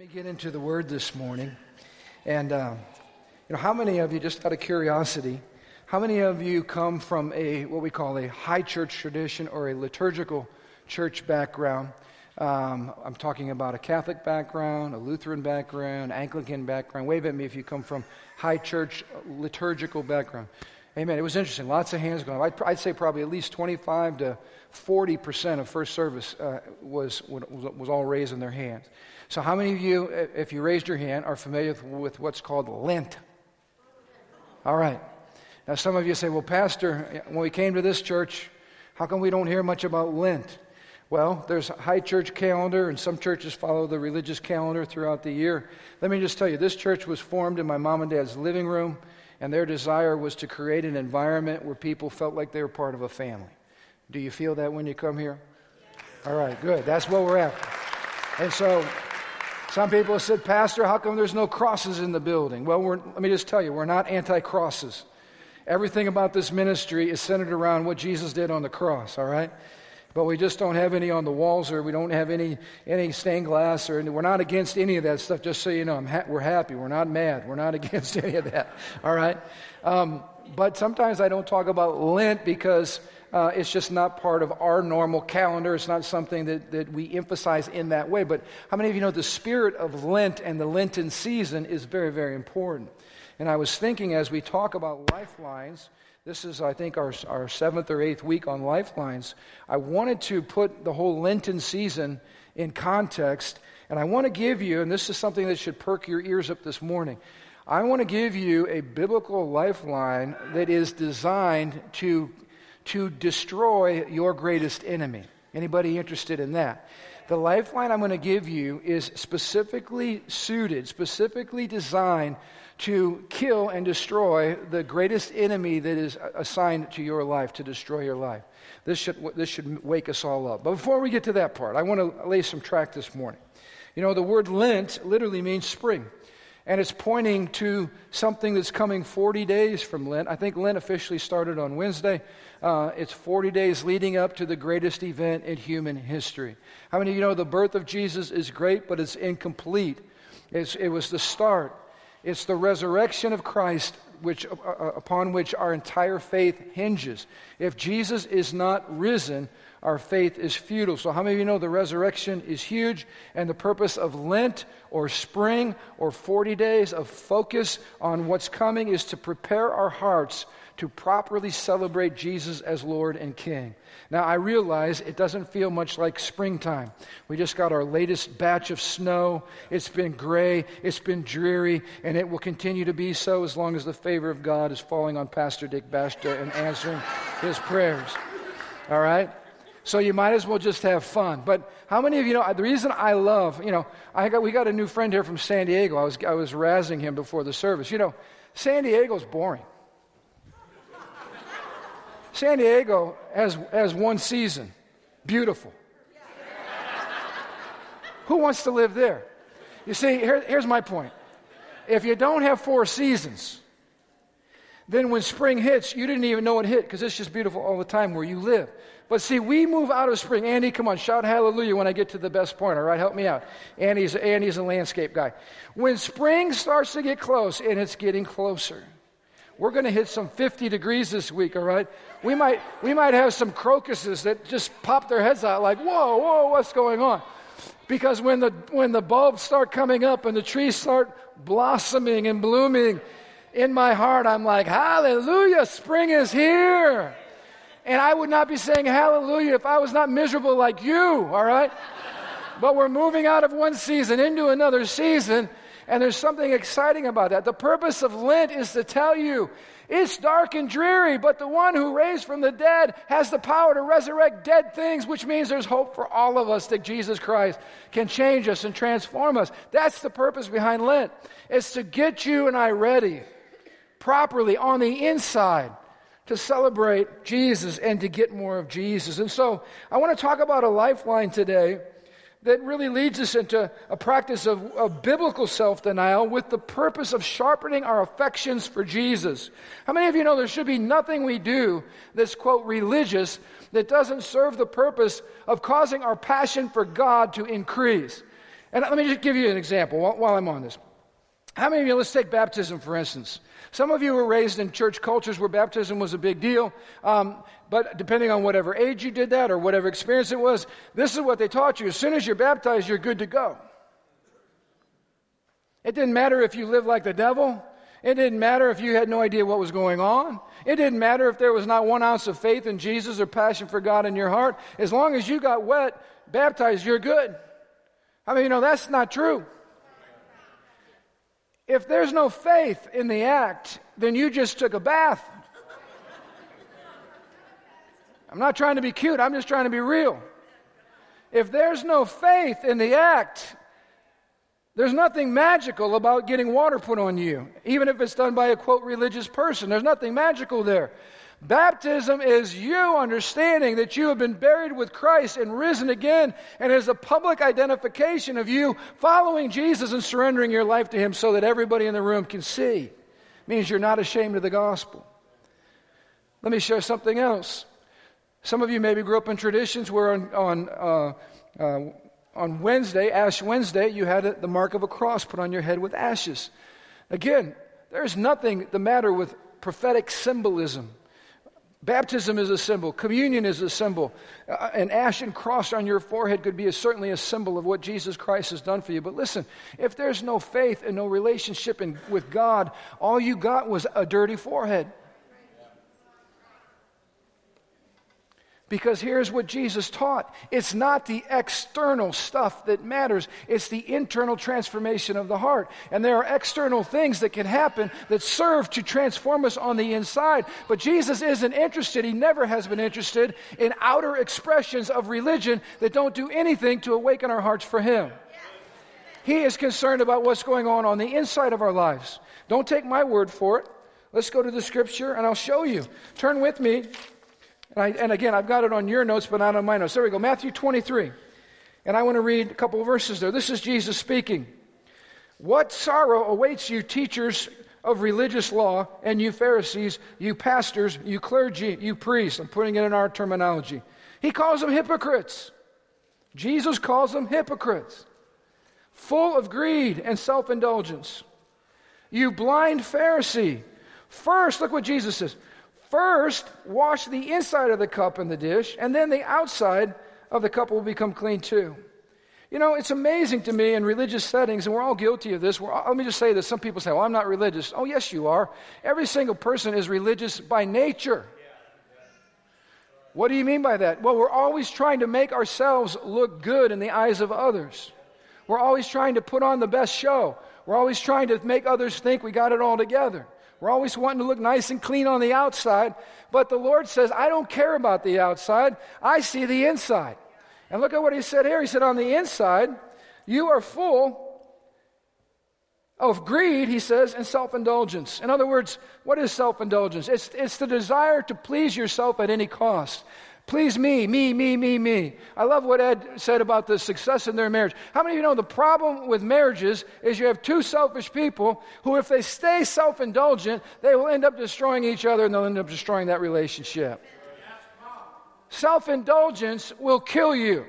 me get into the word this morning. And, uh, you know, how many of you, just out of curiosity, how many of you come from a, what we call a high church tradition or a liturgical church background? Um, I'm talking about a Catholic background, a Lutheran background, Anglican background. Wave at me if you come from high church liturgical background. Amen. It was interesting. Lots of hands going up. I'd, I'd say probably at least 25 to 40 percent of first service uh, was, was, all raising their hands. So, how many of you, if you raised your hand, are familiar with what's called Lent? All right. Now, some of you say, well, Pastor, when we came to this church, how come we don't hear much about Lent? Well, there's a high church calendar, and some churches follow the religious calendar throughout the year. Let me just tell you, this church was formed in my mom and dad's living room, and their desire was to create an environment where people felt like they were part of a family. Do you feel that when you come here? All right, good. That's what we're after. And so, some people said, Pastor, how come there's no crosses in the building? Well, let me just tell you, we're not anti crosses. Everything about this ministry is centered around what Jesus did on the cross, all right? But we just don't have any on the walls or we don't have any, any stained glass or we're not against any of that stuff, just so you know. Ha- we're happy. We're not mad. We're not against any of that, all right? Um, but sometimes I don't talk about Lent because uh, it's just not part of our normal calendar. It's not something that, that we emphasize in that way. But how many of you know the spirit of Lent and the Lenten season is very, very important? And I was thinking as we talk about lifelines, this is, I think, our, our seventh or eighth week on lifelines. I wanted to put the whole Lenten season in context. And I want to give you, and this is something that should perk your ears up this morning. I want to give you a biblical lifeline that is designed to to destroy your greatest enemy. Anybody interested in that? The lifeline I'm going to give you is specifically suited, specifically designed to kill and destroy the greatest enemy that is assigned to your life, to destroy your life. This should, this should wake us all up. But before we get to that part, I want to lay some track this morning. You know, the word Lent literally means spring. And it's pointing to something that's coming 40 days from Lent. I think Lent officially started on Wednesday. Uh, it's 40 days leading up to the greatest event in human history. How many of you know the birth of Jesus is great, but it's incomplete? It's, it was the start. It's the resurrection of Christ which, uh, uh upon which our entire faith hinges. If Jesus is not risen, our faith is futile. So, how many of you know the resurrection is huge? And the purpose of Lent or spring or 40 days of focus on what's coming is to prepare our hearts to properly celebrate Jesus as Lord and King. Now, I realize it doesn't feel much like springtime. We just got our latest batch of snow. It's been gray, it's been dreary, and it will continue to be so as long as the favor of God is falling on Pastor Dick Bashta and answering his prayers. All right? So you might as well just have fun. But how many of you know the reason I love, you know, I got, we got a new friend here from San Diego. I was, I was razzing him before the service. You know, San Diego's boring. San Diego has, has one season. Beautiful. Who wants to live there? You see, here, here's my point. If you don't have four seasons, then when spring hits, you didn't even know it hit because it's just beautiful all the time where you live. But see, we move out of spring. Andy, come on, shout hallelujah when I get to the best point, all right? Help me out. Andy's, Andy's a landscape guy. When spring starts to get close, and it's getting closer, we're going to hit some 50 degrees this week, all right? We might, we might have some crocuses that just pop their heads out like, whoa, whoa, what's going on? Because when the, when the bulbs start coming up and the trees start blossoming and blooming, in my heart, I'm like, hallelujah, spring is here. And I would not be saying hallelujah if I was not miserable like you, all right? but we're moving out of one season into another season, and there's something exciting about that. The purpose of Lent is to tell you it's dark and dreary, but the one who raised from the dead has the power to resurrect dead things, which means there's hope for all of us that Jesus Christ can change us and transform us. That's the purpose behind Lent. It's to get you and I ready properly on the inside to celebrate Jesus and to get more of Jesus. And so I want to talk about a lifeline today that really leads us into a practice of, of biblical self denial with the purpose of sharpening our affections for Jesus. How many of you know there should be nothing we do that's, quote, religious that doesn't serve the purpose of causing our passion for God to increase? And let me just give you an example while, while I'm on this. How many of you, let's take baptism for instance. Some of you were raised in church cultures where baptism was a big deal, um, but depending on whatever age you did that or whatever experience it was, this is what they taught you. As soon as you're baptized, you're good to go. It didn't matter if you lived like the devil. It didn't matter if you had no idea what was going on. It didn't matter if there was not one ounce of faith in Jesus or passion for God in your heart. As long as you got wet, baptized, you're good. I mean, you know, that's not true. If there's no faith in the act, then you just took a bath. I'm not trying to be cute, I'm just trying to be real. If there's no faith in the act, there's nothing magical about getting water put on you, even if it's done by a quote religious person. There's nothing magical there. Baptism is you understanding that you have been buried with Christ and risen again, and is a public identification of you following Jesus and surrendering your life to Him so that everybody in the room can see. It means you're not ashamed of the gospel. Let me share something else. Some of you maybe grew up in traditions where on, on, uh, uh, on Wednesday, Ash Wednesday, you had the mark of a cross put on your head with ashes. Again, there's nothing the matter with prophetic symbolism. Baptism is a symbol. Communion is a symbol. Uh, an ashen cross on your forehead could be a, certainly a symbol of what Jesus Christ has done for you. But listen, if there's no faith and no relationship in, with God, all you got was a dirty forehead. Because here's what Jesus taught it's not the external stuff that matters, it's the internal transformation of the heart. And there are external things that can happen that serve to transform us on the inside. But Jesus isn't interested, he never has been interested in outer expressions of religion that don't do anything to awaken our hearts for him. He is concerned about what's going on on the inside of our lives. Don't take my word for it. Let's go to the scripture and I'll show you. Turn with me and, I, and again, I've got it on your notes, but not on my notes. There we go, Matthew 23. And I want to read a couple verses there. This is Jesus speaking. What sorrow awaits you, teachers of religious law, and you Pharisees, you pastors, you clergy, you priests. I'm putting it in our terminology. He calls them hypocrites. Jesus calls them hypocrites, full of greed and self indulgence. You blind Pharisee. First, look what Jesus says. First, wash the inside of the cup and the dish, and then the outside of the cup will become clean too. You know, it's amazing to me in religious settings, and we're all guilty of this. All, let me just say this. Some people say, well, I'm not religious. Oh, yes, you are. Every single person is religious by nature. What do you mean by that? Well, we're always trying to make ourselves look good in the eyes of others. We're always trying to put on the best show. We're always trying to make others think we got it all together. We're always wanting to look nice and clean on the outside, but the Lord says, I don't care about the outside. I see the inside. And look at what he said here. He said, On the inside, you are full of greed, he says, and self indulgence. In other words, what is self indulgence? It's, it's the desire to please yourself at any cost. Please me, me, me, me, me. I love what Ed said about the success in their marriage. How many of you know the problem with marriages is you have two selfish people who, if they stay self indulgent, they will end up destroying each other and they'll end up destroying that relationship. Self indulgence will kill you.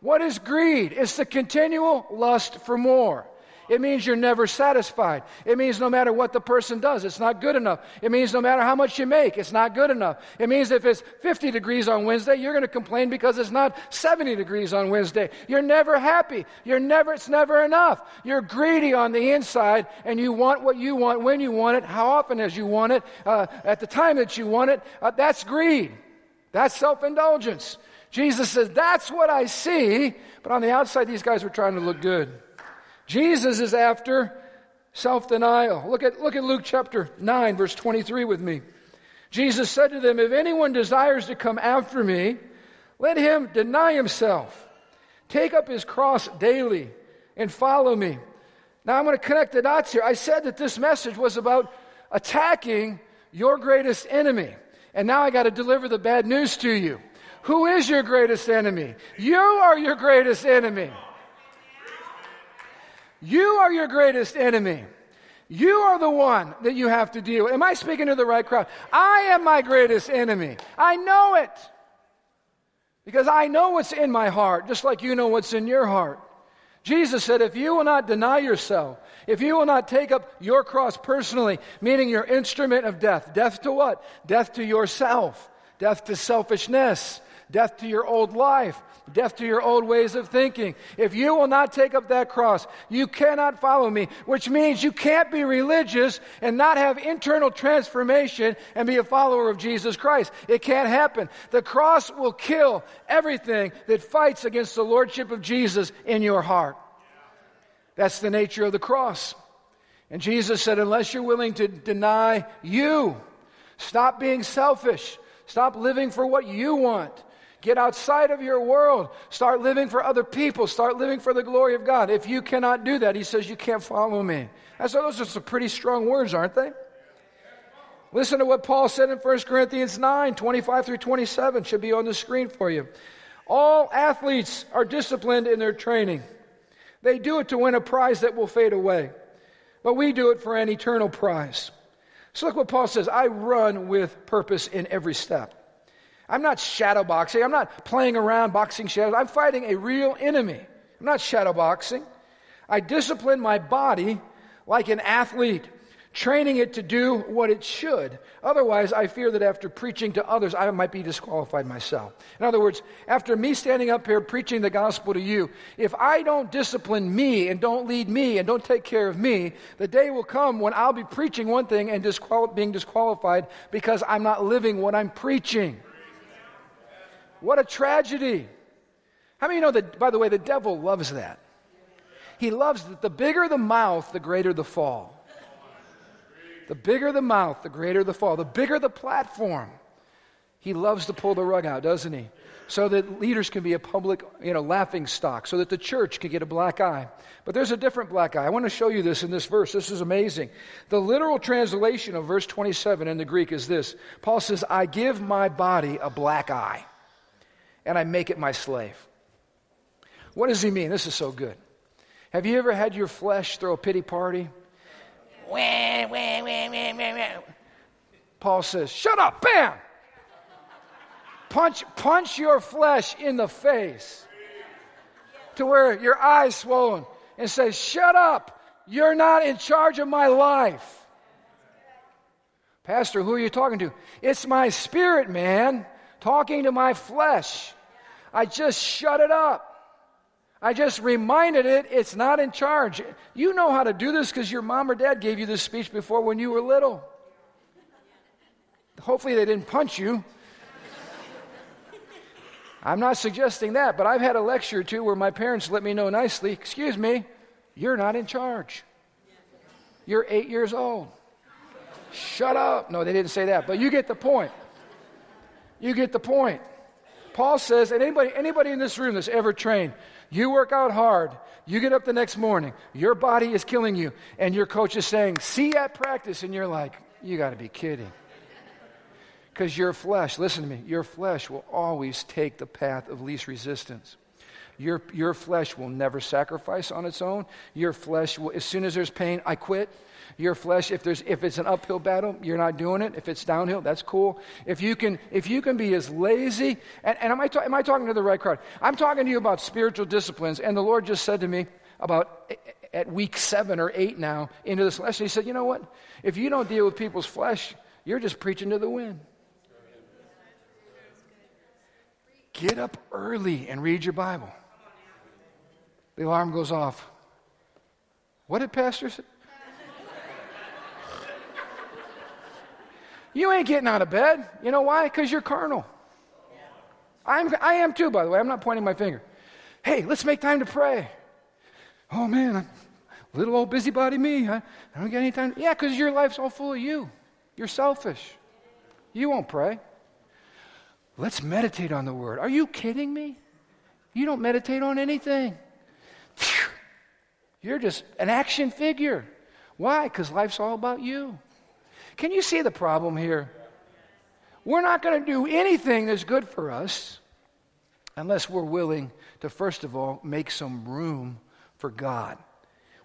What is greed? It's the continual lust for more. It means you're never satisfied. It means no matter what the person does, it's not good enough. It means no matter how much you make, it's not good enough. It means if it's 50 degrees on Wednesday, you're going to complain because it's not 70 degrees on Wednesday. You're never happy. You're never, it's never enough. You're greedy on the inside and you want what you want when you want it, how often as you want it, uh, at the time that you want it. Uh, that's greed. That's self indulgence. Jesus says, That's what I see. But on the outside, these guys were trying to look good. Jesus is after self denial. Look at, look at Luke chapter 9, verse 23 with me. Jesus said to them, If anyone desires to come after me, let him deny himself, take up his cross daily, and follow me. Now I'm going to connect the dots here. I said that this message was about attacking your greatest enemy. And now I got to deliver the bad news to you. Who is your greatest enemy? You are your greatest enemy. You are your greatest enemy. You are the one that you have to deal with. Am I speaking to the right crowd? I am my greatest enemy. I know it. Because I know what's in my heart, just like you know what's in your heart. Jesus said, if you will not deny yourself, if you will not take up your cross personally, meaning your instrument of death, death to what? Death to yourself, death to selfishness, death to your old life, death to your old ways of thinking. If you will not take up that cross, you cannot follow me, which means you can't be religious and not have internal transformation and be a follower of Jesus Christ. It can't happen. The cross will kill everything that fights against the lordship of Jesus in your heart. That's the nature of the cross. And Jesus said, unless you're willing to deny you, stop being selfish, stop living for what you want, Get outside of your world. Start living for other people. Start living for the glory of God. If you cannot do that, he says, you can't follow me. That's, those are some pretty strong words, aren't they? Listen to what Paul said in 1 Corinthians 9 25 through 27. Should be on the screen for you. All athletes are disciplined in their training. They do it to win a prize that will fade away, but we do it for an eternal prize. So look what Paul says I run with purpose in every step. I'm not shadow boxing. I'm not playing around boxing shadows. I'm fighting a real enemy. I'm not shadow boxing. I discipline my body like an athlete, training it to do what it should. Otherwise, I fear that after preaching to others, I might be disqualified myself. In other words, after me standing up here preaching the gospel to you, if I don't discipline me and don't lead me and don't take care of me, the day will come when I'll be preaching one thing and disqual- being disqualified because I'm not living what I'm preaching. What a tragedy. How many you know that, by the way, the devil loves that? He loves that the bigger the mouth, the greater the fall. The bigger the mouth, the greater the fall. The bigger the platform, he loves to pull the rug out, doesn't he? So that leaders can be a public, you know, laughing stock, so that the church can get a black eye. But there's a different black eye. I want to show you this in this verse. This is amazing. The literal translation of verse 27 in the Greek is this Paul says, I give my body a black eye and I make it my slave. What does he mean? This is so good. Have you ever had your flesh throw a pity party? Paul says, Shut up, bam! Punch, punch your flesh in the face to where your eyes swollen and say, Shut up! You're not in charge of my life. Pastor, who are you talking to? It's my spirit, man, talking to my flesh. I just shut it up. I just reminded it it's not in charge. You know how to do this because your mom or dad gave you this speech before when you were little. Hopefully, they didn't punch you. I'm not suggesting that, but I've had a lecture or two where my parents let me know nicely excuse me, you're not in charge. You're eight years old. Shut up. No, they didn't say that, but you get the point. You get the point. Paul says, and anybody, anybody in this room that's ever trained, you work out hard, you get up the next morning, your body is killing you, and your coach is saying, see at practice, and you're like, you got to be kidding. Because your flesh, listen to me, your flesh will always take the path of least resistance. Your, your flesh will never sacrifice on its own. Your flesh will, as soon as there's pain, I quit. Your flesh, if, there's, if it's an uphill battle, you're not doing it. If it's downhill, that's cool. If you can, if you can be as lazy, and, and am, I ta- am I talking to the right crowd? I'm talking to you about spiritual disciplines, and the Lord just said to me about at week seven or eight now into this lesson, He said, You know what? If you don't deal with people's flesh, you're just preaching to the wind. Get up early and read your Bible. The alarm goes off. What did Pastor say? You ain't getting out of bed. You know why? Because you're carnal. I'm, I am too, by the way. I'm not pointing my finger. Hey, let's make time to pray. Oh, man, little old busybody me. I, I don't get any time. Yeah, because your life's all full of you. You're selfish. You won't pray. Let's meditate on the word. Are you kidding me? You don't meditate on anything. You're just an action figure. Why? Because life's all about you. Can you see the problem here? We're not going to do anything that's good for us unless we're willing to, first of all, make some room for God.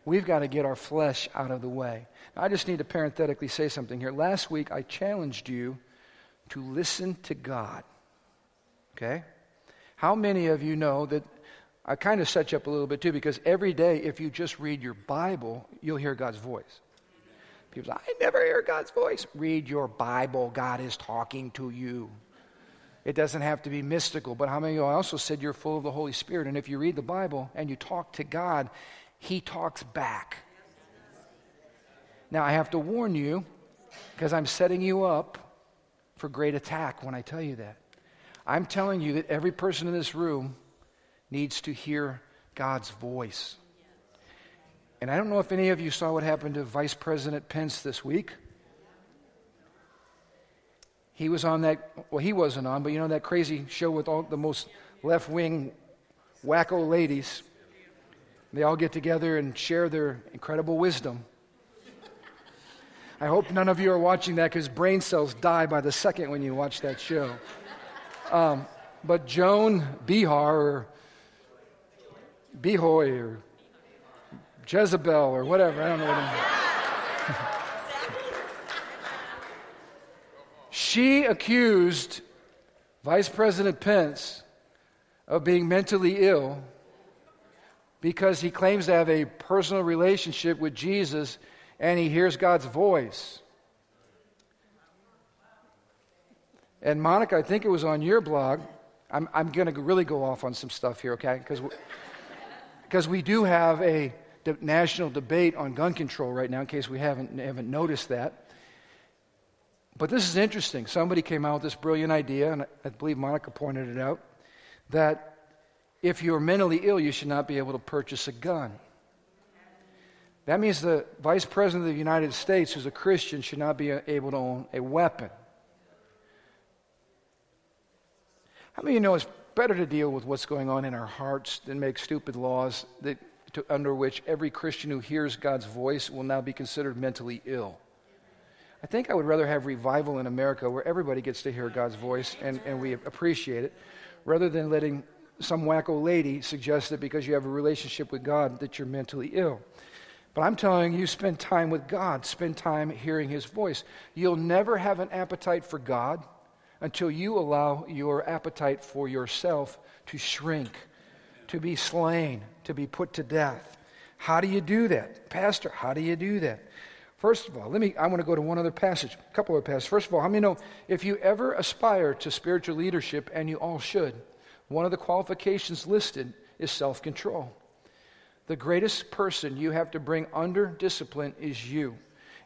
We've got to get our flesh out of the way. Now, I just need to parenthetically say something here. Last week, I challenged you to listen to God. Okay? How many of you know that I kind of set you up a little bit too because every day, if you just read your Bible, you'll hear God's voice. People say, I never hear God's voice. Read your Bible. God is talking to you. It doesn't have to be mystical, but how many of you also said you're full of the Holy Spirit? And if you read the Bible and you talk to God, He talks back. Now, I have to warn you because I'm setting you up for great attack when I tell you that. I'm telling you that every person in this room needs to hear God's voice. And I don't know if any of you saw what happened to Vice President Pence this week. He was on that, well, he wasn't on, but you know that crazy show with all the most left wing wacko ladies? They all get together and share their incredible wisdom. I hope none of you are watching that because brain cells die by the second when you watch that show. Um, but Joan Behar, or Behoy or Jezebel or whatever, I don't know what She accused Vice President Pence of being mentally ill because he claims to have a personal relationship with Jesus and he hears God's voice. And Monica, I think it was on your blog. I'm, I'm going to really go off on some stuff here, okay? Because we do have a de- national debate on gun control right now, in case we haven't, haven't noticed that. But this is interesting. Somebody came out with this brilliant idea, and I believe Monica pointed it out, that if you're mentally ill, you should not be able to purchase a gun. That means the Vice President of the United States, who's a Christian, should not be uh, able to own a weapon. How many of you know it's better to deal with what's going on in our hearts than make stupid laws that, to, under which every Christian who hears God's voice will now be considered mentally ill? I think I would rather have revival in America where everybody gets to hear God's voice and, and we appreciate it, rather than letting some wacko lady suggest that because you have a relationship with God that you're mentally ill. But I'm telling you, spend time with God, spend time hearing His voice. You'll never have an appetite for God until you allow your appetite for yourself to shrink, to be slain, to be put to death. How do you do that? Pastor, how do you do that? First of all, let me I want to go to one other passage, a couple of passages. First of all, how many know if you ever aspire to spiritual leadership, and you all should, one of the qualifications listed is self-control. The greatest person you have to bring under discipline is you.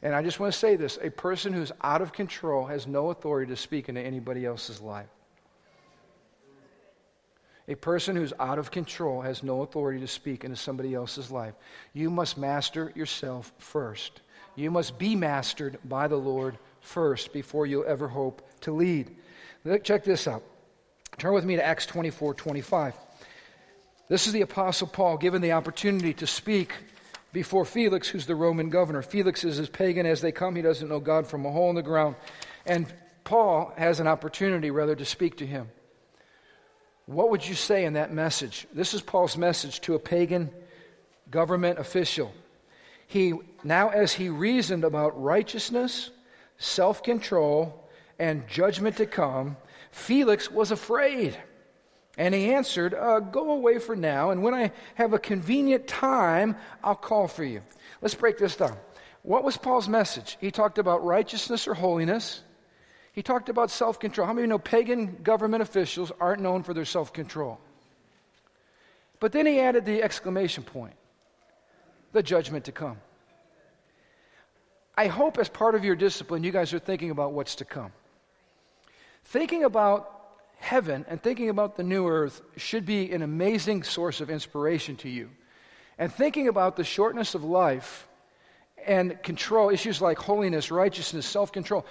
And I just want to say this a person who's out of control has no authority to speak into anybody else's life. A person who's out of control has no authority to speak into somebody else's life. You must master yourself first. You must be mastered by the Lord first before you'll ever hope to lead. Check this out. Turn with me to Acts 24 25. This is the Apostle Paul given the opportunity to speak before Felix, who's the Roman governor. Felix is as pagan as they come. He doesn't know God from a hole in the ground. And Paul has an opportunity, rather, to speak to him. What would you say in that message? This is Paul's message to a pagan government official. He, now, as he reasoned about righteousness, self control, and judgment to come, Felix was afraid. And he answered, uh, Go away for now, and when I have a convenient time, I'll call for you. Let's break this down. What was Paul's message? He talked about righteousness or holiness. He talked about self control. How many of you know pagan government officials aren't known for their self control? But then he added the exclamation point the judgment to come. I hope, as part of your discipline, you guys are thinking about what's to come. Thinking about heaven and thinking about the new earth should be an amazing source of inspiration to you. And thinking about the shortness of life and control, issues like holiness, righteousness, self control,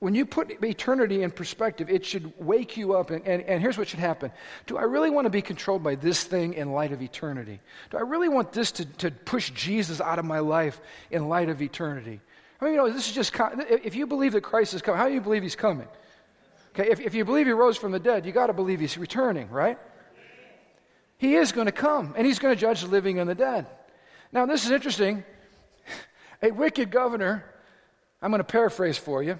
when you put eternity in perspective, it should wake you up. And, and, and, here's what should happen Do I really want to be controlled by this thing in light of eternity? Do I really want this to, to push Jesus out of my life in light of eternity? I mean, you know, this is just, if you believe that Christ is coming, how do you believe he's coming? Okay, if, if you believe he rose from the dead, you got to believe he's returning, right? He is going to come, and he's going to judge the living and the dead. Now, this is interesting. A wicked governor, I'm going to paraphrase for you.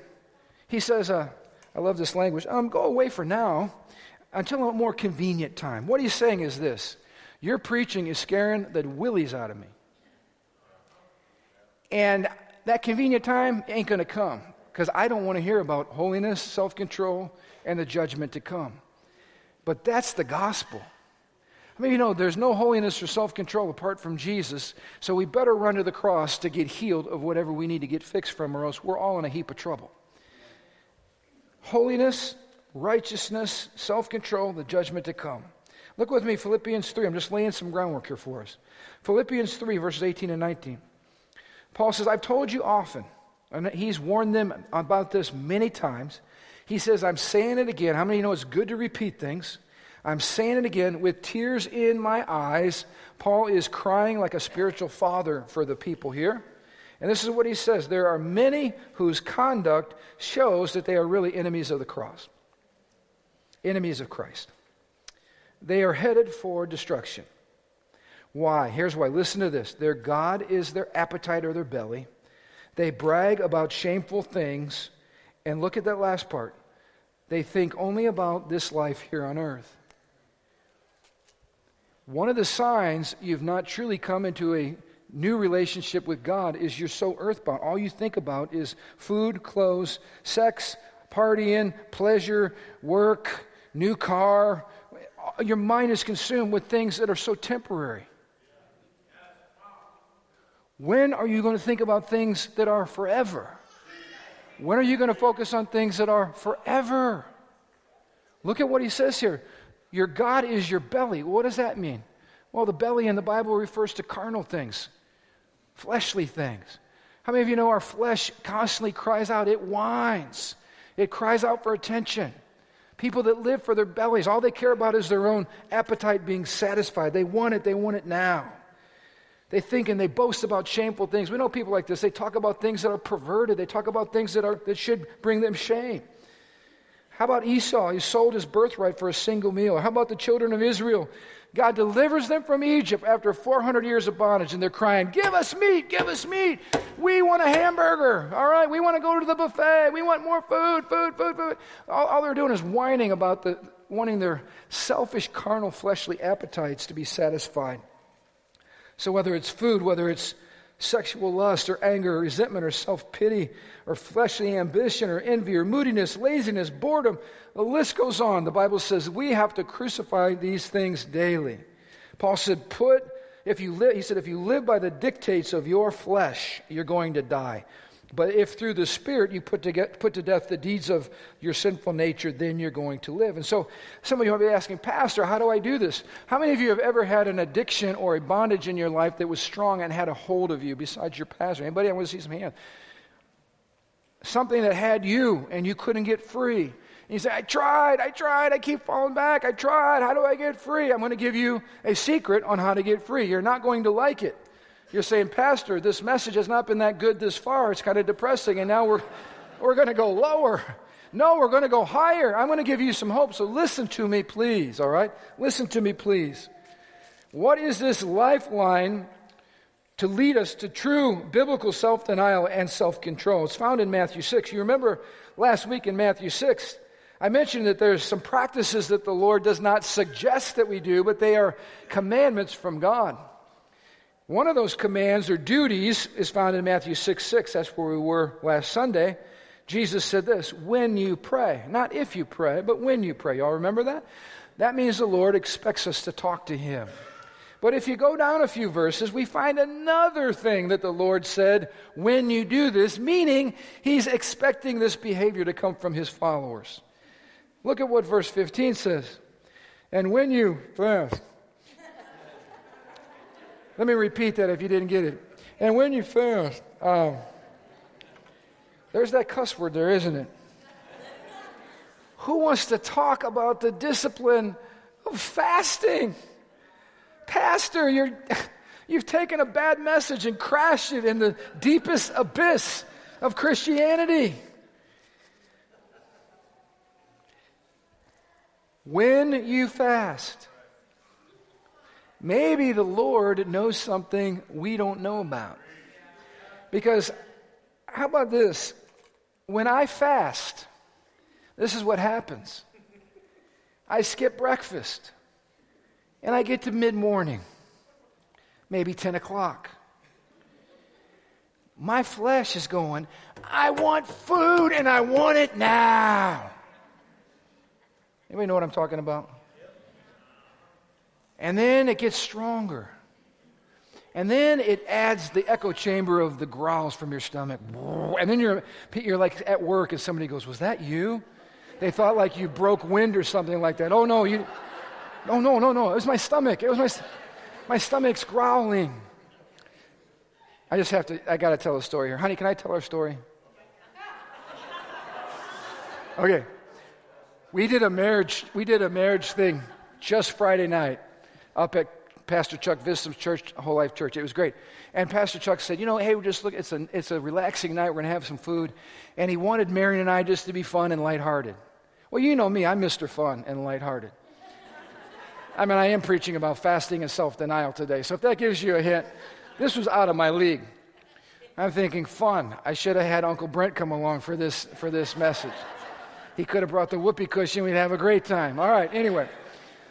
He says, uh, I love this language, um, go away for now. until a more convenient time. What he's saying is this Your preaching is scaring the willies out of me. And that convenient time ain't going to come because I don't want to hear about holiness, self control, and the judgment to come. But that's the gospel. I mean, you know, there's no holiness or self control apart from Jesus, so we better run to the cross to get healed of whatever we need to get fixed from, or else we're all in a heap of trouble. Holiness, righteousness, self control, the judgment to come. Look with me, Philippians 3. I'm just laying some groundwork here for us. Philippians 3, verses 18 and 19. Paul says, I've told you often, and he's warned them about this many times. He says, I'm saying it again. How many of you know it's good to repeat things? I'm saying it again with tears in my eyes. Paul is crying like a spiritual father for the people here. And this is what he says there are many whose conduct shows that they are really enemies of the cross, enemies of Christ. They are headed for destruction. Why? Here's why. Listen to this their God is their appetite or their belly. They brag about shameful things. And look at that last part. They think only about this life here on earth. One of the signs you've not truly come into a new relationship with God is you're so earthbound. All you think about is food, clothes, sex, partying, pleasure, work, new car. Your mind is consumed with things that are so temporary. When are you going to think about things that are forever? When are you going to focus on things that are forever? Look at what he says here. Your God is your belly. What does that mean? Well, the belly in the Bible refers to carnal things, fleshly things. How many of you know our flesh constantly cries out? It whines, it cries out for attention. People that live for their bellies, all they care about is their own appetite being satisfied. They want it, they want it now. They think and they boast about shameful things. We know people like this. They talk about things that are perverted. They talk about things that, are, that should bring them shame. How about Esau? He sold his birthright for a single meal. How about the children of Israel? God delivers them from Egypt after 400 years of bondage, and they're crying, Give us meat, give us meat. We want a hamburger. All right, we want to go to the buffet. We want more food, food, food, food. All, all they're doing is whining about the, wanting their selfish, carnal, fleshly appetites to be satisfied. So, whether it's food, whether it's sexual lust or anger or resentment or self pity or fleshly ambition or envy or moodiness, laziness, boredom, the list goes on. The Bible says we have to crucify these things daily. Paul said, put, if you live, he said, if you live by the dictates of your flesh, you're going to die. But if through the Spirit you put to, get, put to death the deeds of your sinful nature, then you're going to live. And so some of you might be asking, Pastor, how do I do this? How many of you have ever had an addiction or a bondage in your life that was strong and had a hold of you besides your pastor? Anybody? I want to see some hands. Something that had you and you couldn't get free. And you say, I tried, I tried, I keep falling back, I tried. How do I get free? I'm going to give you a secret on how to get free. You're not going to like it. You're saying, Pastor, this message has not been that good this far. It's kind of depressing, and now we're, we're going to go lower. No, we're going to go higher. I'm going to give you some hope. So listen to me, please, all right? Listen to me, please. What is this lifeline to lead us to true biblical self denial and self control? It's found in Matthew 6. You remember last week in Matthew 6, I mentioned that there's some practices that the Lord does not suggest that we do, but they are commandments from God. One of those commands or duties is found in Matthew 6 6. That's where we were last Sunday. Jesus said this when you pray. Not if you pray, but when you pray. Y'all remember that? That means the Lord expects us to talk to Him. But if you go down a few verses, we find another thing that the Lord said when you do this, meaning He's expecting this behavior to come from His followers. Look at what verse 15 says. And when you fast, let me repeat that if you didn't get it. And when you fast, um, there's that cuss word there, isn't it? Who wants to talk about the discipline of fasting? Pastor, you're, you've taken a bad message and crashed it in the deepest abyss of Christianity. When you fast, maybe the Lord knows something we don't know about. Because, how about this? When I fast, this is what happens I skip breakfast and I get to mid morning, maybe 10 o'clock. My flesh is going, I want food and I want it now. Anybody know what I'm talking about? And then it gets stronger. And then it adds the echo chamber of the growls from your stomach. And then you're, you're like at work and somebody goes, Was that you? They thought like you broke wind or something like that. Oh, no, you. Oh, no, no, no. It was my stomach. It was my, my stomach's growling. I just have to, I got to tell a story here. Honey, can I tell our story? Okay. We did a marriage, we did a marriage thing just Friday night up at Pastor Chuck Vissam's church, Whole Life Church. It was great. And Pastor Chuck said, you know, hey, we're just look, it's a, it's a relaxing night. We're going to have some food. And he wanted Marion and I just to be fun and lighthearted. Well, you know me, I'm Mr. Fun and lighthearted. I mean, I am preaching about fasting and self denial today. So if that gives you a hint, this was out of my league. I'm thinking, fun. I should have had Uncle Brent come along for this, for this message. He could have brought the whoopee cushion. We'd have a great time. All right, anyway.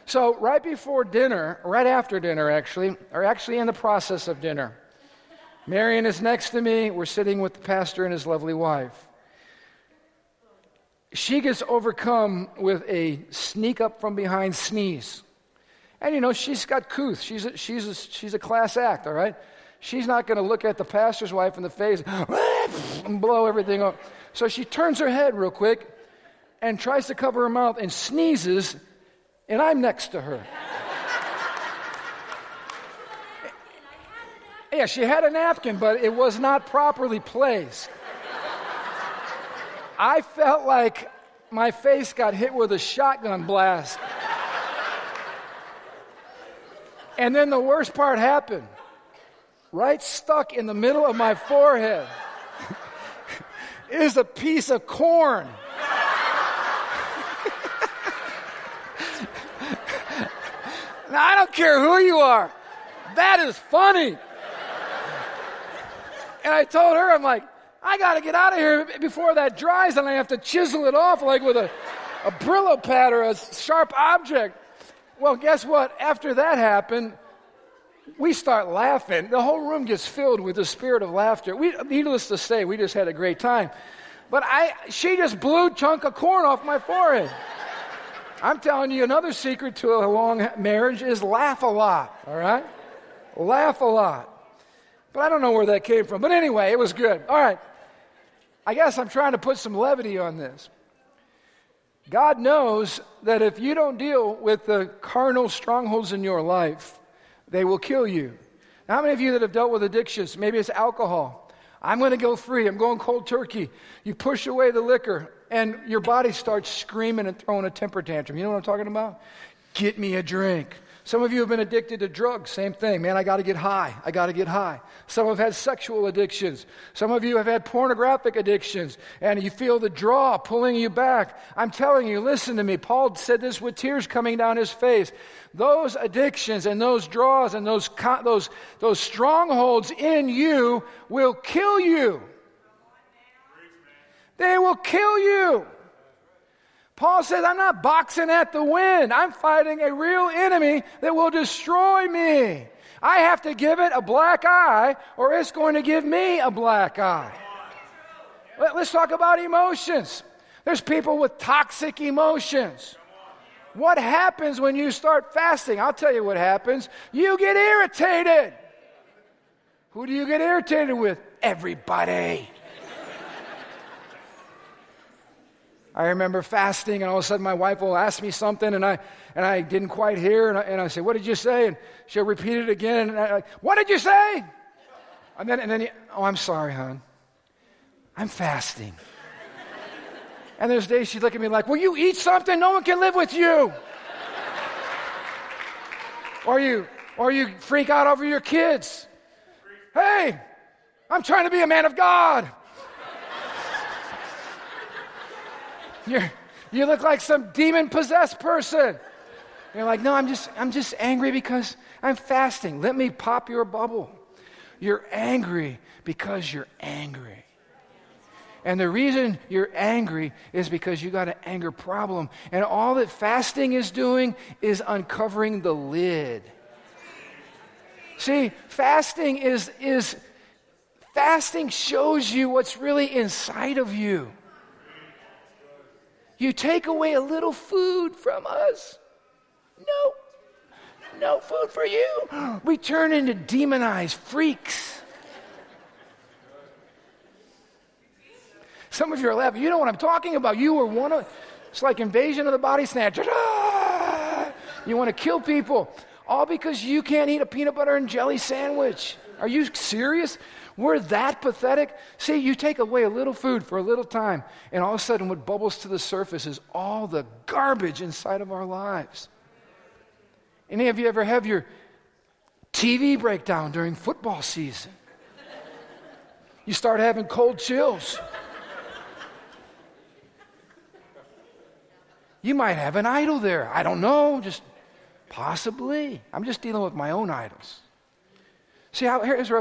So, right before dinner, right after dinner, actually, or actually in the process of dinner, Marion is next to me. We're sitting with the pastor and his lovely wife she gets overcome with a sneak up from behind sneeze. And you know, she's got couth. She's a, she's a, she's a class act, all right? She's not going to look at the pastor's wife in the face and blow everything up. So she turns her head real quick and tries to cover her mouth and sneezes, and I'm next to her. yeah, she had a napkin, but it was not properly placed. I felt like my face got hit with a shotgun blast. and then the worst part happened. Right stuck in the middle of my forehead is a piece of corn. Now, I don't care who you are. That is funny. And I told her, I'm like, I got to get out of here before that dries and I have to chisel it off like with a, a Brillo pad or a sharp object. Well, guess what? After that happened, we start laughing. The whole room gets filled with the spirit of laughter. We, needless to say, we just had a great time. But I, she just blew chunk of corn off my forehead. I'm telling you, another secret to a long marriage is laugh a lot, all right? Laugh a lot. But I don't know where that came from. But anyway, it was good. All right. I guess I'm trying to put some levity on this. God knows that if you don't deal with the carnal strongholds in your life, they will kill you. Now, how many of you that have dealt with addictions, maybe it's alcohol, I'm going to go free, I'm going cold turkey. You push away the liquor, and your body starts screaming and throwing a temper tantrum. You know what I'm talking about? Get me a drink. Some of you have been addicted to drugs, same thing. Man, I got to get high. I got to get high. Some have had sexual addictions. Some of you have had pornographic addictions, and you feel the draw pulling you back. I'm telling you, listen to me. Paul said this with tears coming down his face. Those addictions and those draws and those, those, those strongholds in you will kill you. They will kill you. Paul says, I'm not boxing at the wind. I'm fighting a real enemy that will destroy me. I have to give it a black eye, or it's going to give me a black eye. Let, us talk about emotions. There's people with toxic emotions. What happens when you start fasting? I'll tell you what happens. You get irritated. Who do you get irritated with? Everybody. I remember fasting, and all of a sudden my wife will ask me something, and I, and I didn't quite hear, and I, and I say, What did you say? And she'll repeat it again, and I, like, What did you say? And then, and then, oh, I'm sorry, hon. I'm fasting. And there's days she'd look at me like, Will you eat something? No one can live with you. or you, or you freak out over your kids. Hey, I'm trying to be a man of God. You're, you look like some demon possessed person. You're like, no, I'm just, I'm just angry because I'm fasting. Let me pop your bubble. You're angry because you're angry. And the reason you're angry is because you got an anger problem. And all that fasting is doing is uncovering the lid. See, fasting is, is fasting shows you what's really inside of you. You take away a little food from us. No, no food for you. We turn into demonized freaks. Some of you are laughing. You know what I'm talking about. You were one of, it's like invasion of the body snatchers. You want to kill people. All because you can't eat a peanut butter and jelly sandwich. Are you serious? We're that pathetic. See, you take away a little food for a little time, and all of a sudden, what bubbles to the surface is all the garbage inside of our lives. Any of you ever have your TV breakdown during football season? You start having cold chills. You might have an idol there. I don't know, just possibly. I'm just dealing with my own idols. See how here's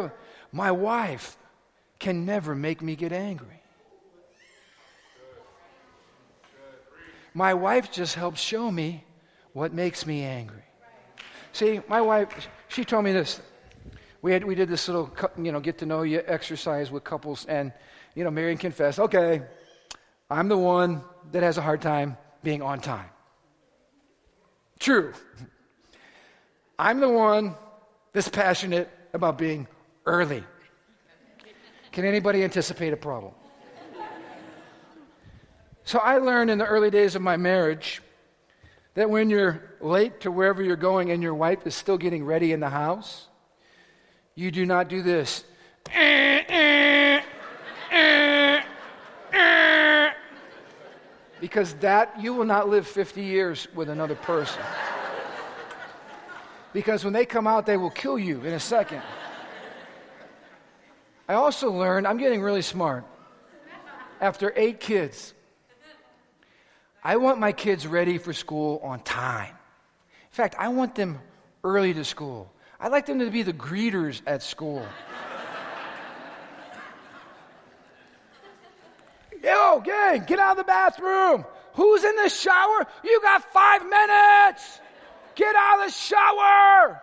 my wife can never make me get angry. My wife just helps show me what makes me angry. See, my wife, she told me this. We, had, we did this little, you know, get to know you exercise with couples, and, you know, Marion confessed, okay, I'm the one that has a hard time being on time. True. I'm the one that's passionate about being early. Can anybody anticipate a problem? So I learned in the early days of my marriage that when you're late to wherever you're going and your wife is still getting ready in the house, you do not do this. because that you will not live 50 years with another person. because when they come out, they will kill you in a second. I also learned, I'm getting really smart. After eight kids, I want my kids ready for school on time. In fact, I want them early to school. I'd like them to be the greeters at school. Yo, gang, get out of the bathroom. Who's in the shower? You got five minutes. Get out of the shower.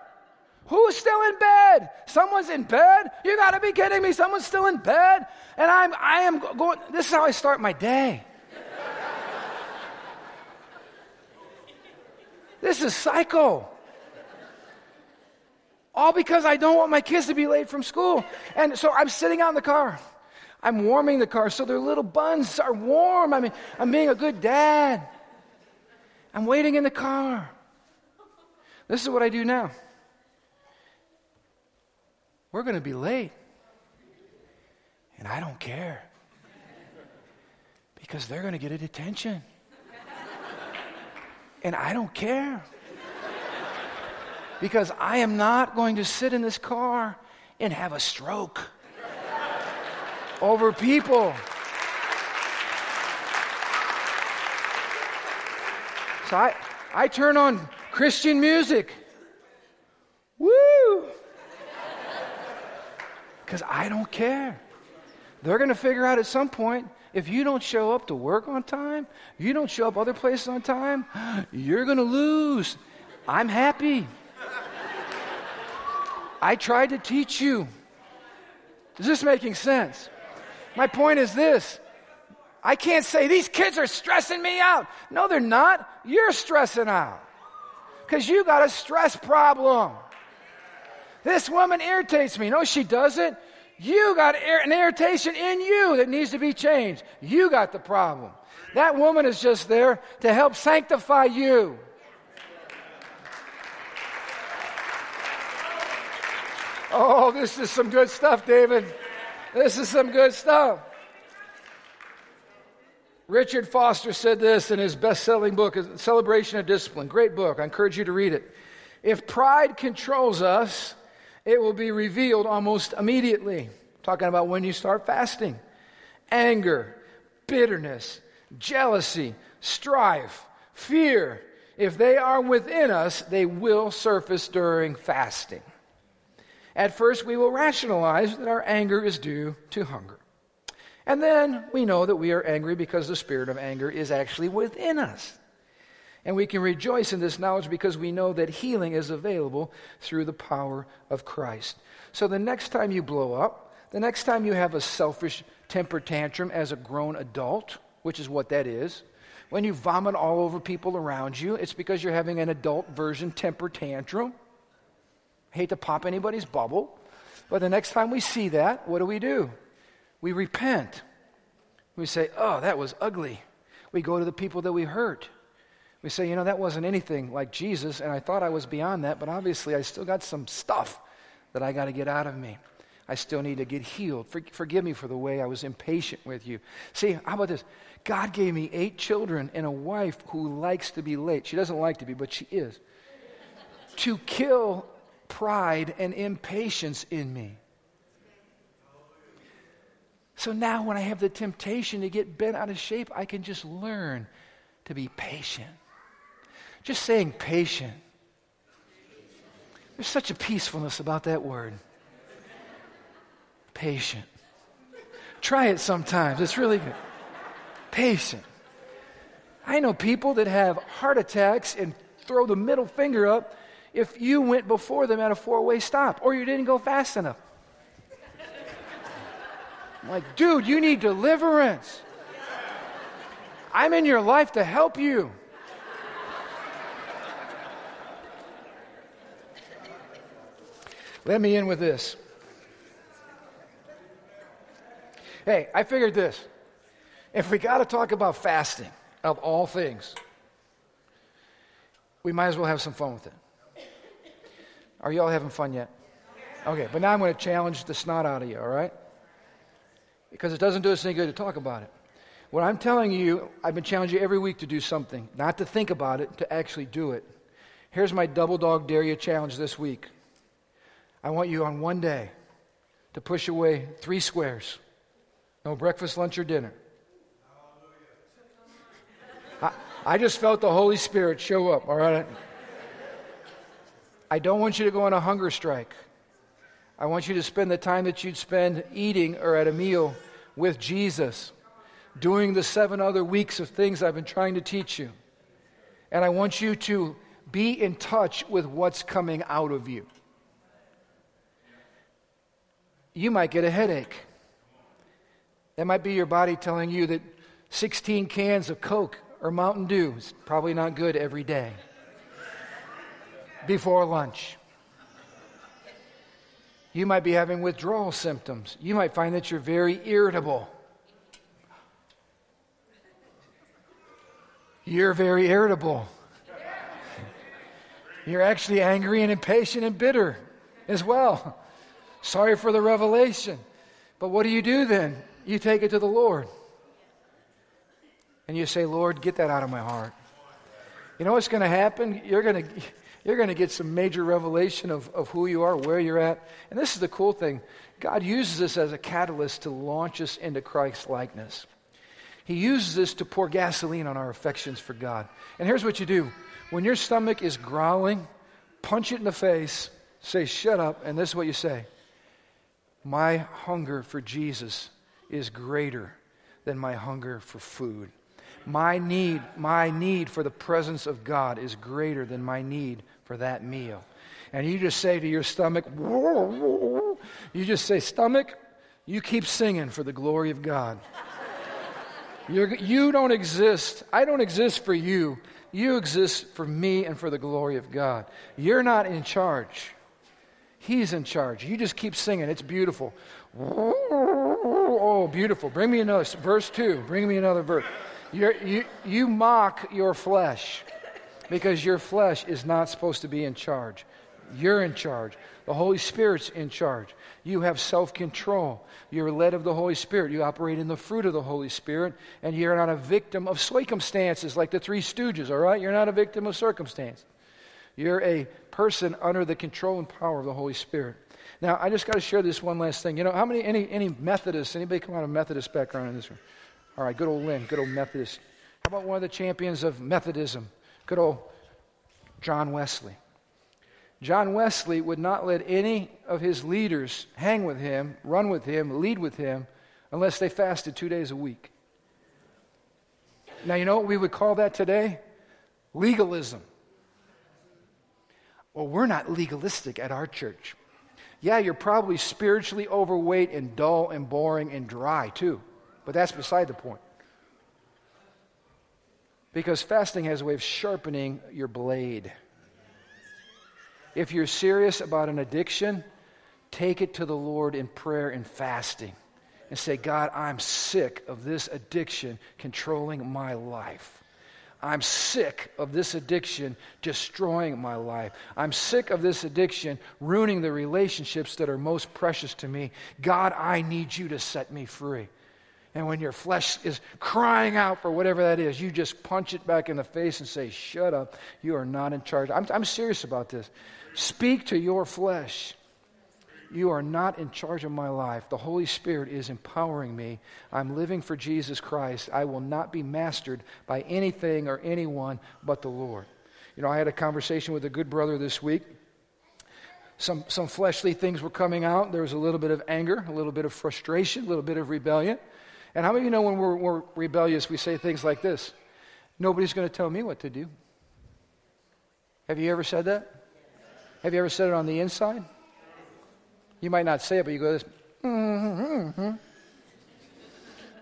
Who's still in bed? Someone's in bed? You got to be kidding me. Someone's still in bed? And I'm, I am going, this is how I start my day. this is psycho. All because I don't want my kids to be late from school. And so I'm sitting out in the car. I'm warming the car so their little buns are warm. I mean, I'm being a good dad. I'm waiting in the car. This is what I do now. We're going to be late. And I don't care. Because they're going to get a detention. And I don't care. Because I am not going to sit in this car and have a stroke over people. So I, I turn on Christian music. Because I don't care. They're going to figure out at some point if you don't show up to work on time, you don't show up other places on time, you're going to lose. I'm happy. I tried to teach you. Is this making sense? My point is this I can't say these kids are stressing me out. No, they're not. You're stressing out because you got a stress problem. This woman irritates me. No, she doesn't. You got an irritation in you that needs to be changed. You got the problem. That woman is just there to help sanctify you. Oh, this is some good stuff, David. This is some good stuff. Richard Foster said this in his best selling book, Celebration of Discipline. Great book. I encourage you to read it. If pride controls us, it will be revealed almost immediately. Talking about when you start fasting. Anger, bitterness, jealousy, strife, fear. If they are within us, they will surface during fasting. At first, we will rationalize that our anger is due to hunger. And then we know that we are angry because the spirit of anger is actually within us. And we can rejoice in this knowledge because we know that healing is available through the power of Christ. So the next time you blow up, the next time you have a selfish temper tantrum as a grown adult, which is what that is, when you vomit all over people around you, it's because you're having an adult version temper tantrum. I hate to pop anybody's bubble, but the next time we see that, what do we do? We repent. We say, oh, that was ugly. We go to the people that we hurt. We say, you know, that wasn't anything like Jesus, and I thought I was beyond that, but obviously I still got some stuff that I got to get out of me. I still need to get healed. For, forgive me for the way I was impatient with you. See, how about this? God gave me eight children and a wife who likes to be late. She doesn't like to be, but she is. to kill pride and impatience in me. So now, when I have the temptation to get bent out of shape, I can just learn to be patient. Just saying patient. There's such a peacefulness about that word. Patient. Try it sometimes. It's really good. Patient. I know people that have heart attacks and throw the middle finger up if you went before them at a four way stop or you didn't go fast enough. I'm like, dude, you need deliverance. I'm in your life to help you. Let me in with this. Hey, I figured this. If we got to talk about fasting, of all things, we might as well have some fun with it. Are you all having fun yet? Okay, but now I'm going to challenge the snot out of you, all right? Because it doesn't do us any good to talk about it. What I'm telling you, I've been challenging you every week to do something, not to think about it, to actually do it. Here's my double dog dare you challenge this week. I want you on one day to push away three squares. No breakfast, lunch, or dinner. I, I just felt the Holy Spirit show up, all right? I don't want you to go on a hunger strike. I want you to spend the time that you'd spend eating or at a meal with Jesus, doing the seven other weeks of things I've been trying to teach you. And I want you to be in touch with what's coming out of you you might get a headache. That might be your body telling you that 16 cans of Coke or Mountain Dew is probably not good every day before lunch. You might be having withdrawal symptoms. You might find that you're very irritable. You're very irritable. You're actually angry and impatient and bitter as well. Sorry for the revelation. But what do you do then? You take it to the Lord. And you say, Lord, get that out of my heart. You know what's going to happen? You're going to, you're going to get some major revelation of, of who you are, where you're at. And this is the cool thing God uses this as a catalyst to launch us into Christ's likeness. He uses this to pour gasoline on our affections for God. And here's what you do when your stomach is growling, punch it in the face, say, Shut up, and this is what you say my hunger for Jesus is greater than my hunger for food. My need, my need for the presence of God is greater than my need for that meal. And you just say to your stomach, whoa you just say, stomach, you keep singing for the glory of God. You're, you don't exist. I don't exist for you. You exist for me and for the glory of God. You're not in charge. He's in charge. You just keep singing. It's beautiful. Oh, beautiful. Bring me another verse 2. Bring me another verse. You're, you, you mock your flesh because your flesh is not supposed to be in charge. You're in charge. The Holy Spirit's in charge. You have self control. You're led of the Holy Spirit. You operate in the fruit of the Holy Spirit, and you're not a victim of circumstances like the Three Stooges, all right? You're not a victim of circumstance. You're a person under the control and power of the Holy Spirit. Now, I just got to share this one last thing. You know, how many, any, any Methodists, anybody come out of Methodist background in this room? All right, good old Lynn, good old Methodist. How about one of the champions of Methodism? Good old John Wesley. John Wesley would not let any of his leaders hang with him, run with him, lead with him unless they fasted two days a week. Now, you know what we would call that today? Legalism. Well, we're not legalistic at our church. Yeah, you're probably spiritually overweight and dull and boring and dry too, but that's beside the point. Because fasting has a way of sharpening your blade. If you're serious about an addiction, take it to the Lord in prayer and fasting and say, God, I'm sick of this addiction controlling my life. I'm sick of this addiction destroying my life. I'm sick of this addiction ruining the relationships that are most precious to me. God, I need you to set me free. And when your flesh is crying out for whatever that is, you just punch it back in the face and say, Shut up. You are not in charge. I'm, I'm serious about this. Speak to your flesh. You are not in charge of my life. The Holy Spirit is empowering me. I'm living for Jesus Christ. I will not be mastered by anything or anyone but the Lord. You know, I had a conversation with a good brother this week. Some, some fleshly things were coming out. There was a little bit of anger, a little bit of frustration, a little bit of rebellion. And how many of you know when we're, we're rebellious, we say things like this Nobody's going to tell me what to do. Have you ever said that? Have you ever said it on the inside? You might not say it, but you go this. Mm-hmm, mm-hmm.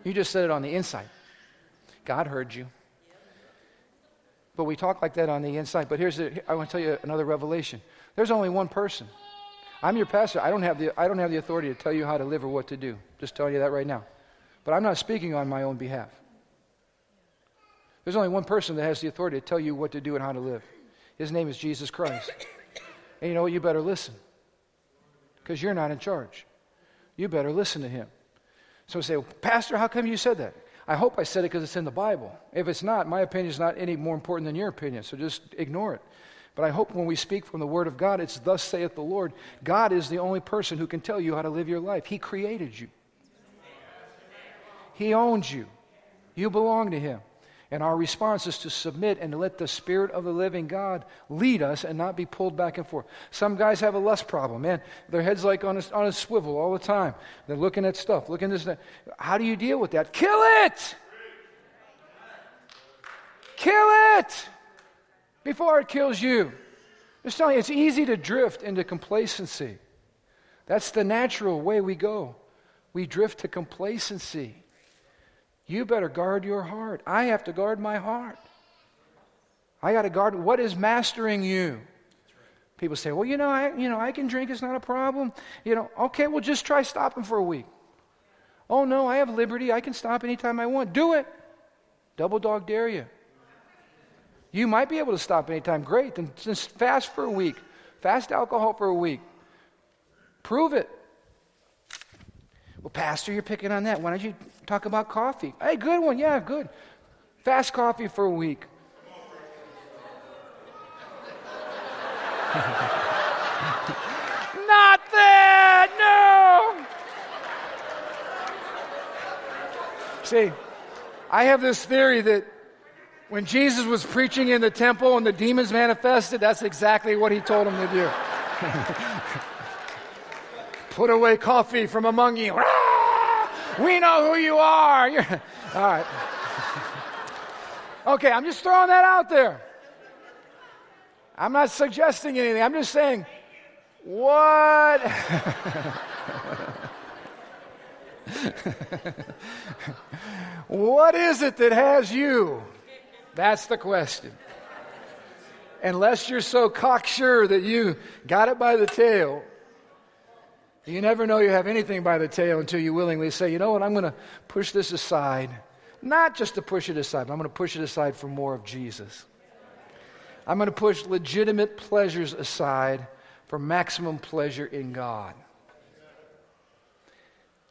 You just said it on the inside. God heard you. But we talk like that on the inside. But here's the, I want to tell you another revelation. There's only one person. I'm your pastor. I don't have the, I don't have the authority to tell you how to live or what to do. Just telling you that right now. But I'm not speaking on my own behalf. There's only one person that has the authority to tell you what to do and how to live. His name is Jesus Christ. And you know what? You better listen because you're not in charge. You better listen to him. So say, Pastor, how come you said that? I hope I said it because it's in the Bible. If it's not, my opinion is not any more important than your opinion, so just ignore it. But I hope when we speak from the Word of God, it's thus saith the Lord. God is the only person who can tell you how to live your life. He created you, He owns you. You belong to Him. And our response is to submit and to let the Spirit of the living God lead us and not be pulled back and forth. Some guys have a lust problem, man. Their head's like on a, on a swivel all the time. They're looking at stuff, looking at this. How do you deal with that? Kill it! Kill it! Before it kills you. Just telling you, it's easy to drift into complacency. That's the natural way we go. We drift to complacency. You better guard your heart. I have to guard my heart. I got to guard what is mastering you. People say, "Well, you know, I, you know, I can drink. It's not a problem." You know, okay, well, just try stopping for a week. Oh no, I have liberty. I can stop anytime I want. Do it. Double dog dare you. You might be able to stop anytime. Great. Then just fast for a week. Fast alcohol for a week. Prove it. Well, Pastor, you're picking on that. Why don't you talk about coffee? Hey, good one. Yeah, good. Fast coffee for a week. Not that! No! See, I have this theory that when Jesus was preaching in the temple and the demons manifested, that's exactly what he told them to do. Put away coffee from among you. We know who you are. You're, all right. Okay, I'm just throwing that out there. I'm not suggesting anything. I'm just saying, what? what is it that has you? That's the question. Unless you're so cocksure that you got it by the tail, you never know you have anything by the tail until you willingly say, you know what, I'm going to push this aside. Not just to push it aside, but I'm going to push it aside for more of Jesus. I'm going to push legitimate pleasures aside for maximum pleasure in God.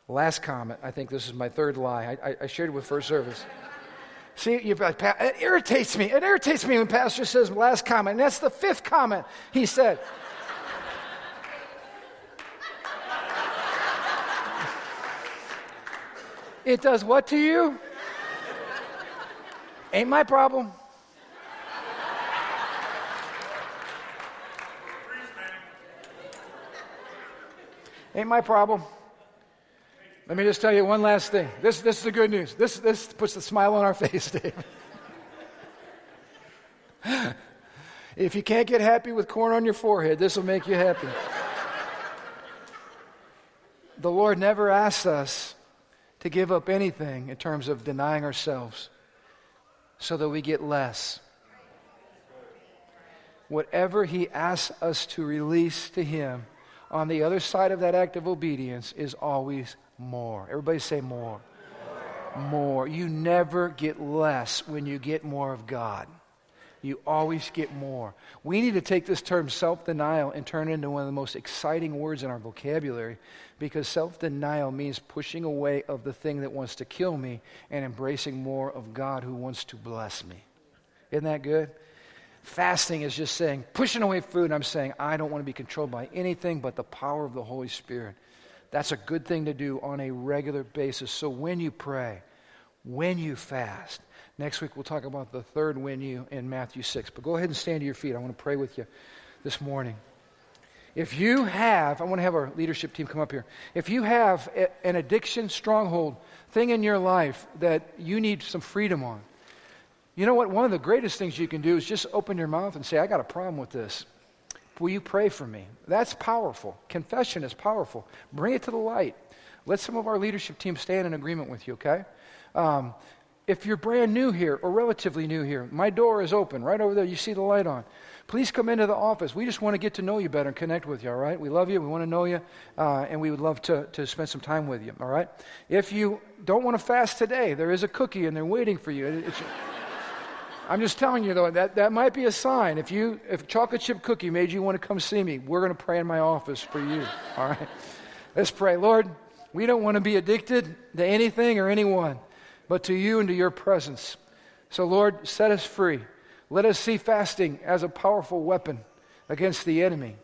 Last comment. I think this is my third lie. I, I shared it with first service. See, you're like uh, it irritates me. It irritates me when pastor says last comment. And that's the fifth comment he said. It does what to you? Ain't my problem. Ain't my problem. Let me just tell you one last thing. This, this is the good news. This, this puts the smile on our face, Dave. if you can't get happy with corn on your forehead, this will make you happy. the Lord never asks us to give up anything in terms of denying ourselves so that we get less. Whatever He asks us to release to Him on the other side of that act of obedience is always more. Everybody say more. More. more. You never get less when you get more of God. You always get more. We need to take this term self denial and turn it into one of the most exciting words in our vocabulary because self denial means pushing away of the thing that wants to kill me and embracing more of God who wants to bless me. Isn't that good? Fasting is just saying, pushing away food, I'm saying, I don't want to be controlled by anything but the power of the Holy Spirit. That's a good thing to do on a regular basis. So when you pray, when you fast, next week we'll talk about the third when you in Matthew 6. But go ahead and stand to your feet. I want to pray with you this morning. If you have, I want to have our leadership team come up here. If you have a, an addiction stronghold thing in your life that you need some freedom on, you know what? One of the greatest things you can do is just open your mouth and say, I got a problem with this. Will you pray for me? That's powerful. Confession is powerful. Bring it to the light. Let some of our leadership team stand in agreement with you, okay? Um, if you're brand new here or relatively new here, my door is open right over there. You see the light on please come into the office. We just want to get to know you better and connect with you, all right? We love you. We want to know you, uh, and we would love to, to spend some time with you, all right? If you don't want to fast today, there is a cookie and they're waiting for you. It, I'm just telling you, though, that, that might be a sign. If, you, if chocolate chip cookie made you want to come see me, we're going to pray in my office for you, all right? Let's pray. Lord, we don't want to be addicted to anything or anyone, but to you and to your presence. So, Lord, set us free. Let us see fasting as a powerful weapon against the enemy.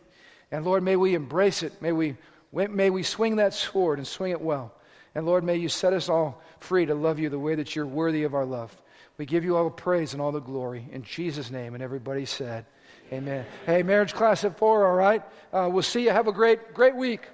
And Lord, may we embrace it. May we, may we swing that sword and swing it well. And Lord, may you set us all free to love you the way that you're worthy of our love. We give you all the praise and all the glory in Jesus' name. And everybody said, Amen. Hey, marriage class at four, all right? Uh, we'll see you. Have a great, great week.